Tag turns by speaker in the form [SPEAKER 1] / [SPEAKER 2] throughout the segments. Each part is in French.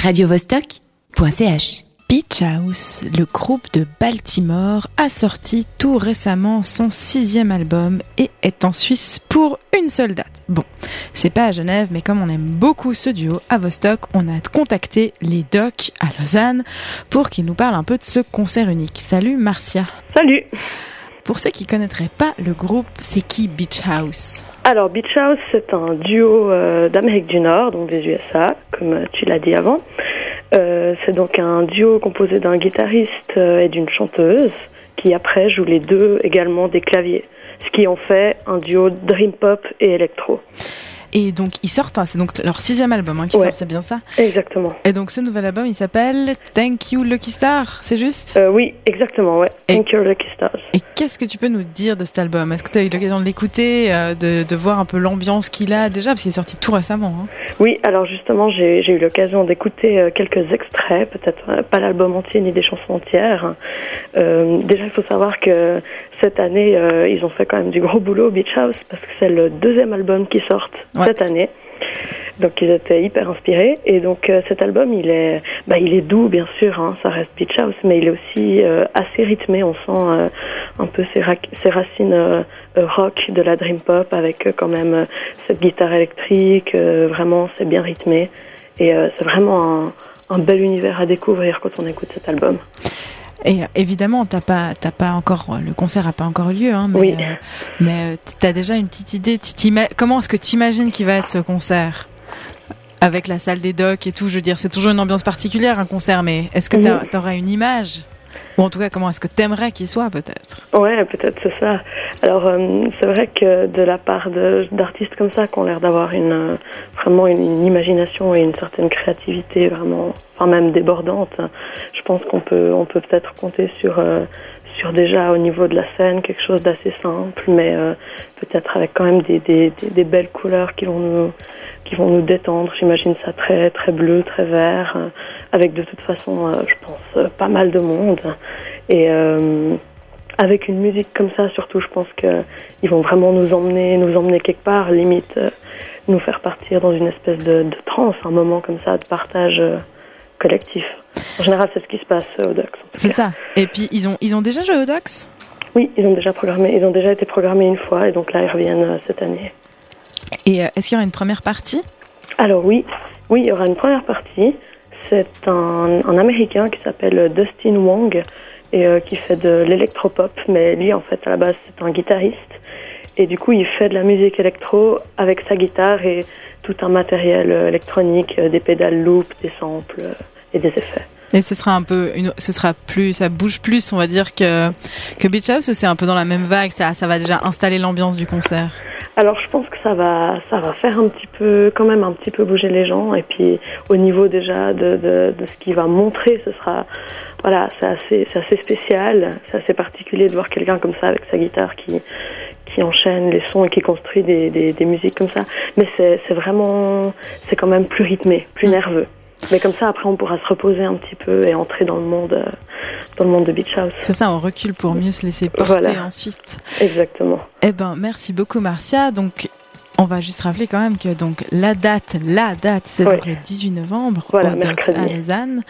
[SPEAKER 1] radiovostok.ch.
[SPEAKER 2] Beach House, le groupe de Baltimore, a sorti tout récemment son sixième album et est en Suisse pour une seule date. Bon, c'est pas à Genève, mais comme on aime beaucoup ce duo à Vostok, on a contacté les Docs à Lausanne pour qu'ils nous parlent un peu de ce concert unique. Salut Marcia.
[SPEAKER 3] Salut
[SPEAKER 2] Pour ceux qui connaîtraient pas le groupe, c'est qui Beach House?
[SPEAKER 3] Alors Beach House, c'est un duo euh, d'Amérique du Nord, donc des USA, comme tu l'as dit avant. Euh, c'est donc un duo composé d'un guitariste euh, et d'une chanteuse qui après jouent les deux également des claviers, ce qui en fait un duo dream pop et électro.
[SPEAKER 2] Et donc ils sortent, hein, c'est donc leur sixième album hein, qui
[SPEAKER 3] Ouais.
[SPEAKER 2] sort, c'est bien ça
[SPEAKER 3] Exactement.
[SPEAKER 2] Et donc ce nouvel album il s'appelle Thank You Lucky Star, c'est juste?
[SPEAKER 3] Euh, oui, exactement, ouais.
[SPEAKER 2] Et-
[SPEAKER 3] Thank you Lucky Stars.
[SPEAKER 2] Et qu'est-ce que tu peux nous dire de cet album? Est-ce que tu as eu l'occasion de l'écouter, euh, de, de voir un peu l'ambiance qu'il a déjà? Parce qu'il est sorti tout récemment. Hein.
[SPEAKER 3] Oui, alors justement, j'ai eu l'occasion d'écouter euh, quelques extraits, peut-être pas l'album entier ni des chansons entières. Euh, déjà, il faut savoir que cette année, ils ont fait quand même du gros boulot, Beach House, parce que c'est le deuxième album qui sort Cette année. Donc ils étaient hyper inspirés et donc euh, cet album il est bah, il est doux bien sûr hein, ça reste Beach House mais il est aussi euh, assez rythmé on sent euh, un peu ses, ra- ses racines euh, euh, rock de la dream pop avec quand même cette guitare électrique vraiment c'est bien rythmé et c'est vraiment un, un bel univers à découvrir quand on écoute cet album.
[SPEAKER 2] Et euh, évidemment, t'as pas, t'as pas encore, le concert a pas encore eu lieu, hein, mais,
[SPEAKER 3] Oui.
[SPEAKER 2] euh, mais euh, t'as déjà une petite idée. Comment est-ce que t'imagines qu'il va être ce concert? Avec la salle des docks et tout Je veux dire, c'est toujours une ambiance particulière un concert, mais est-ce que t'auras une image? En tout cas, comment est-ce que t'aimerais qu'il soit peut-être?
[SPEAKER 3] Ouais, peut-être c'est ça. Alors euh, c'est vrai que de la part d'artistes comme ça qui ont l'air d'avoir une euh, vraiment une, imagination et une certaine créativité vraiment, enfin même débordante, je pense qu'on peut on peut peut-être compter sur euh, sur déjà au niveau de la scène quelque chose d'assez simple, mais peut-être avec quand même des, des, des, belles couleurs qui vont nous qui vont nous détendre. J'imagine ça très très bleu, très vert, avec de toute façon, euh, je pense, euh, pas mal de monde. Et euh, avec une musique comme ça, surtout, je pense que ils vont vraiment nous emmener, nous emmener quelque part, limite nous faire partir dans une espèce de, de transe, un moment comme ça de partage collectif. En général, c'est ce qui se passe au tout
[SPEAKER 2] C'est ça. Et puis ils ont, ils ont déjà joué au Docks
[SPEAKER 3] Oui, ils ont déjà programmé, ils ont déjà été programmés une fois, et donc là, ils reviennent cette année.
[SPEAKER 2] Et est-ce qu'il y aura une première partie?
[SPEAKER 3] Alors oui, oui, il y aura une première partie. C'est un, Américain qui s'appelle Dustin Wong et euh, qui fait de l'électropop, mais lui en fait à la base c'est un guitariste et du coup il fait de la musique électro avec sa guitare et tout un matériel euh, électronique, euh, des pédales loop, des samples et des effets.
[SPEAKER 2] Et ce sera un peu, ce sera plus, ça bouge plus, on va dire que que Beach House. ou C'est un peu dans la même vague? Ça, ça va déjà installer l'ambiance du concert?
[SPEAKER 3] Alors je pense que ça va, ça va faire un petit peu, quand même un petit peu bouger les gens. Et puis au niveau déjà de, de, de ce qu'il va montrer, ce sera, voilà, c'est assez, c'est assez spécial, c'est assez particulier de voir quelqu'un comme ça avec sa guitare qui, qui enchaîne les sons et qui construit des, des, des musiques comme ça. Mais c'est, c'est vraiment, c'est quand même plus rythmé, plus
[SPEAKER 2] Mm.
[SPEAKER 3] nerveux. Mais comme ça, après, on pourra se reposer un petit peu et entrer dans le monde, euh, dans le monde de Beach House.
[SPEAKER 2] C'est ça, on recule pour mieux se laisser porter
[SPEAKER 3] Voilà.
[SPEAKER 2] ensuite.
[SPEAKER 3] Exactement.
[SPEAKER 2] Eh ben, merci beaucoup, Marcia. Donc, on va juste rappeler quand même que donc la date, la date, c'est le 18 novembre
[SPEAKER 3] Voilà,
[SPEAKER 2] au à Lausanne.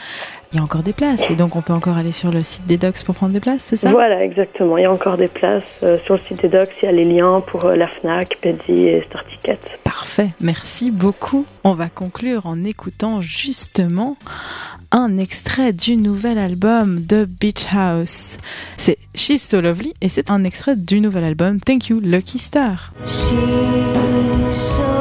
[SPEAKER 2] Il y a encore des places et donc on peut encore aller sur le site des Docks pour prendre des places, c'est ça?
[SPEAKER 3] Voilà, exactement. Il y a encore des places euh, sur le site des Docs. Il y a les liens pour euh, la Fnac, Pedi et Star Ticket.
[SPEAKER 2] Parfait, merci beaucoup. On va conclure en écoutant justement un extrait du nouvel album de Beach House. C'est She's So Lovely et c'est un extrait du nouvel album Thank You Lucky Star.
[SPEAKER 4] She's so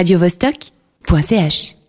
[SPEAKER 1] radiovostok.ch